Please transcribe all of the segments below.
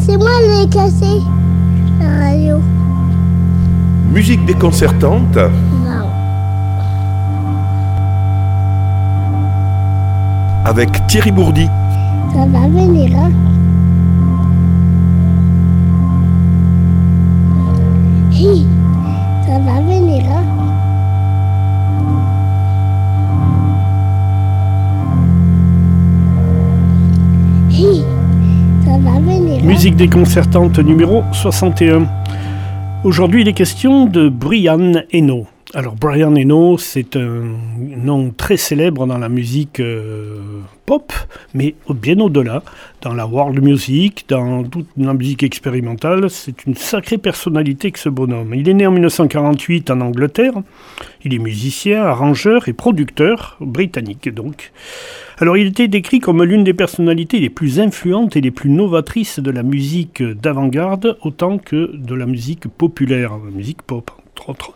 C'est moi qui ai cassé la radio. Musique déconcertante Non. avec Thierry Bourdi. Ça va venir, hein Hi, Ça va venir, hein Musique déconcertante numéro 61. Aujourd'hui, il est question de Brian Eno. Alors, Brian Eno, c'est un nom très célèbre dans la musique euh, pop, mais bien au-delà, dans la world music, dans toute la musique expérimentale. C'est une sacrée personnalité que ce bonhomme. Il est né en 1948 en Angleterre. Il est musicien, arrangeur et producteur britannique, donc. Alors, il était décrit comme l'une des personnalités les plus influentes et les plus novatrices de la musique d'avant-garde, autant que de la musique populaire, la musique pop, entre autres.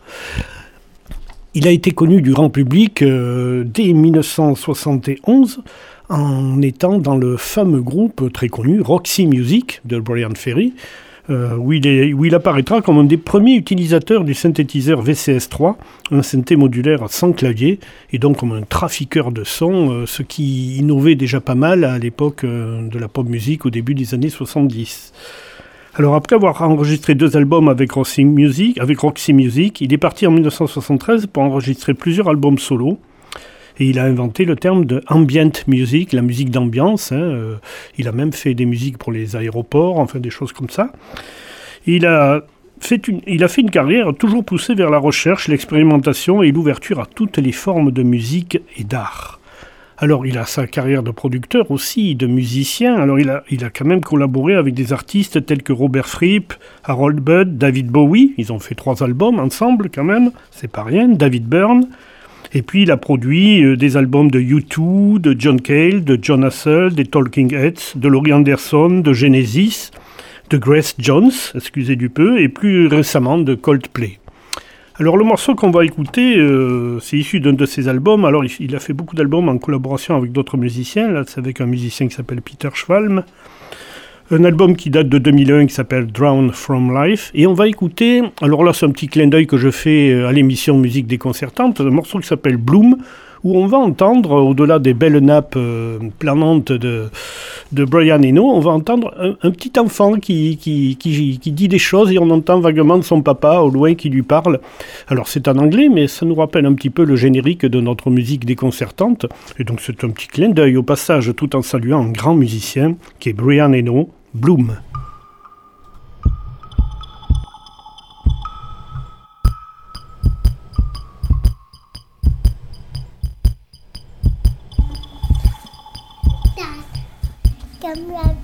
Il a été connu du grand public euh, dès 1971 en étant dans le fameux groupe très connu Roxy Music de Brian Ferry, euh, où, il apparaîtra comme un des premiers utilisateurs du synthétiseur VCS3, un synthé modulaire sans clavier, et donc comme un trafiqueur de son, euh, ce qui innovait déjà pas mal à l'époque euh, de la pop music au début des années 70. Alors après avoir enregistré deux albums avec Roxy Music, avec Roxy Music, il est parti en 1973 pour enregistrer plusieurs albums solo. Et il a inventé le terme de ambient music, la musique d'ambiance. hein, euh, il a même fait des musiques pour les aéroports, enfin des choses comme ça. Il a fait une, il a fait une carrière toujours poussée vers la recherche, l'expérimentation et l'ouverture à toutes les formes de musique et d'art. Alors, il a sa carrière de producteur aussi, de musicien. Alors, il a, il a quand même collaboré avec des artistes tels que Robert Fripp, Harold Budd, David Bowie. Ils ont fait trois albums ensemble, quand même. C'est pas rien. David Byrne. Et puis, il a produit euh, des albums de U2, de John Cale, de John Hassel, des Talking Heads, de Laurie Anderson, de Genesis, de Grace Jones, excusez du peu, et plus récemment de Coldplay. Alors le morceau qu'on va écouter, euh, c'est issu d'un de ses albums. Alors il, a fait beaucoup d'albums en collaboration avec d'autres musiciens. Là, c'est avec un musicien qui s'appelle Peter Schwalm. Un album qui date de 2001 qui s'appelle Drown from Life. Et on va écouter, alors là c'est un petit clin d'œil que je fais euh, à l'émission Musique déconcertante, un morceau qui s'appelle Bloom, où on va entendre, au-delà des belles nappes euh, planantes de, de Brian Eno, on va entendre un, petit enfant qui, qui, qui, qui dit des choses et on entend vaguement son papa au loin qui lui parle. Alors c'est en anglais, mais ça nous rappelle un petit peu le générique de notre musique déconcertante. Et donc c'est un petit clin d'œil au passage, tout en saluant un grand musicien qui est Brian Eno, Bloom. Comme la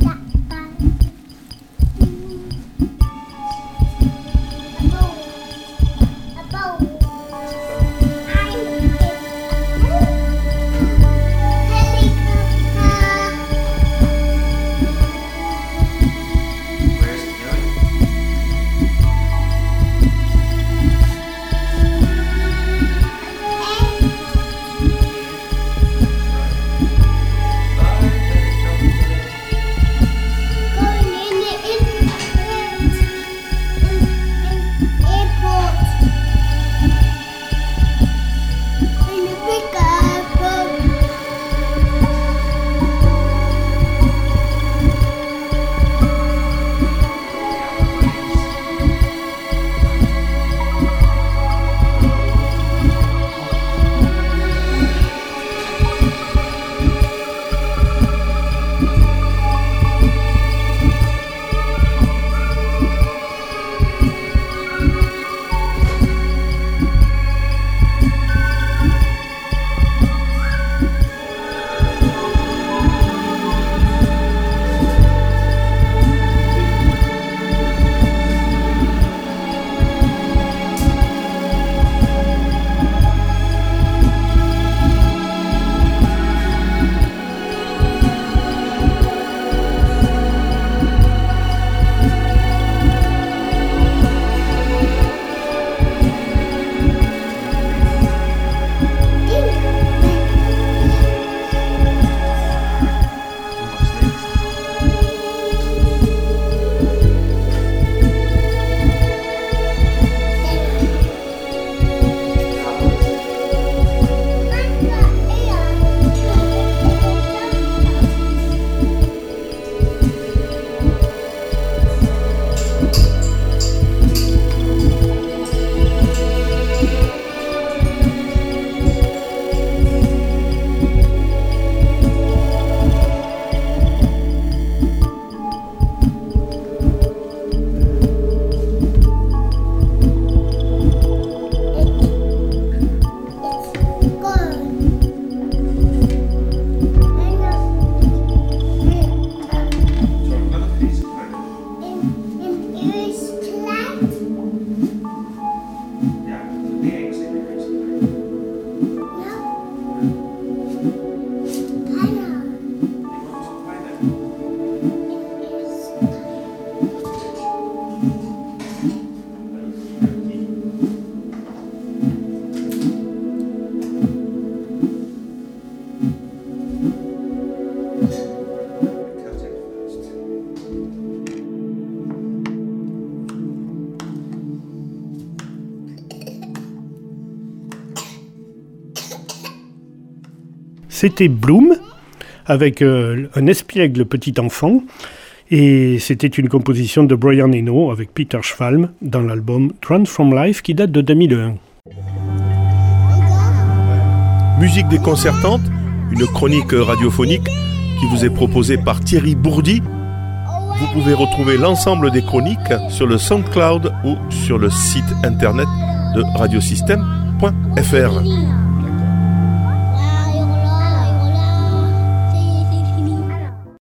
c'était Bloom avec euh, un espiègle petit enfant. Et c'était une composition de Brian Eno avec Peter Schwalm dans l'album Transform Life qui date de 2001. Musique déconcertante, une chronique radiophonique qui vous est proposée par Thierry Bourdi. Vous pouvez retrouver l'ensemble des chroniques sur le SoundCloud ou sur le site internet de radiosystème.fr.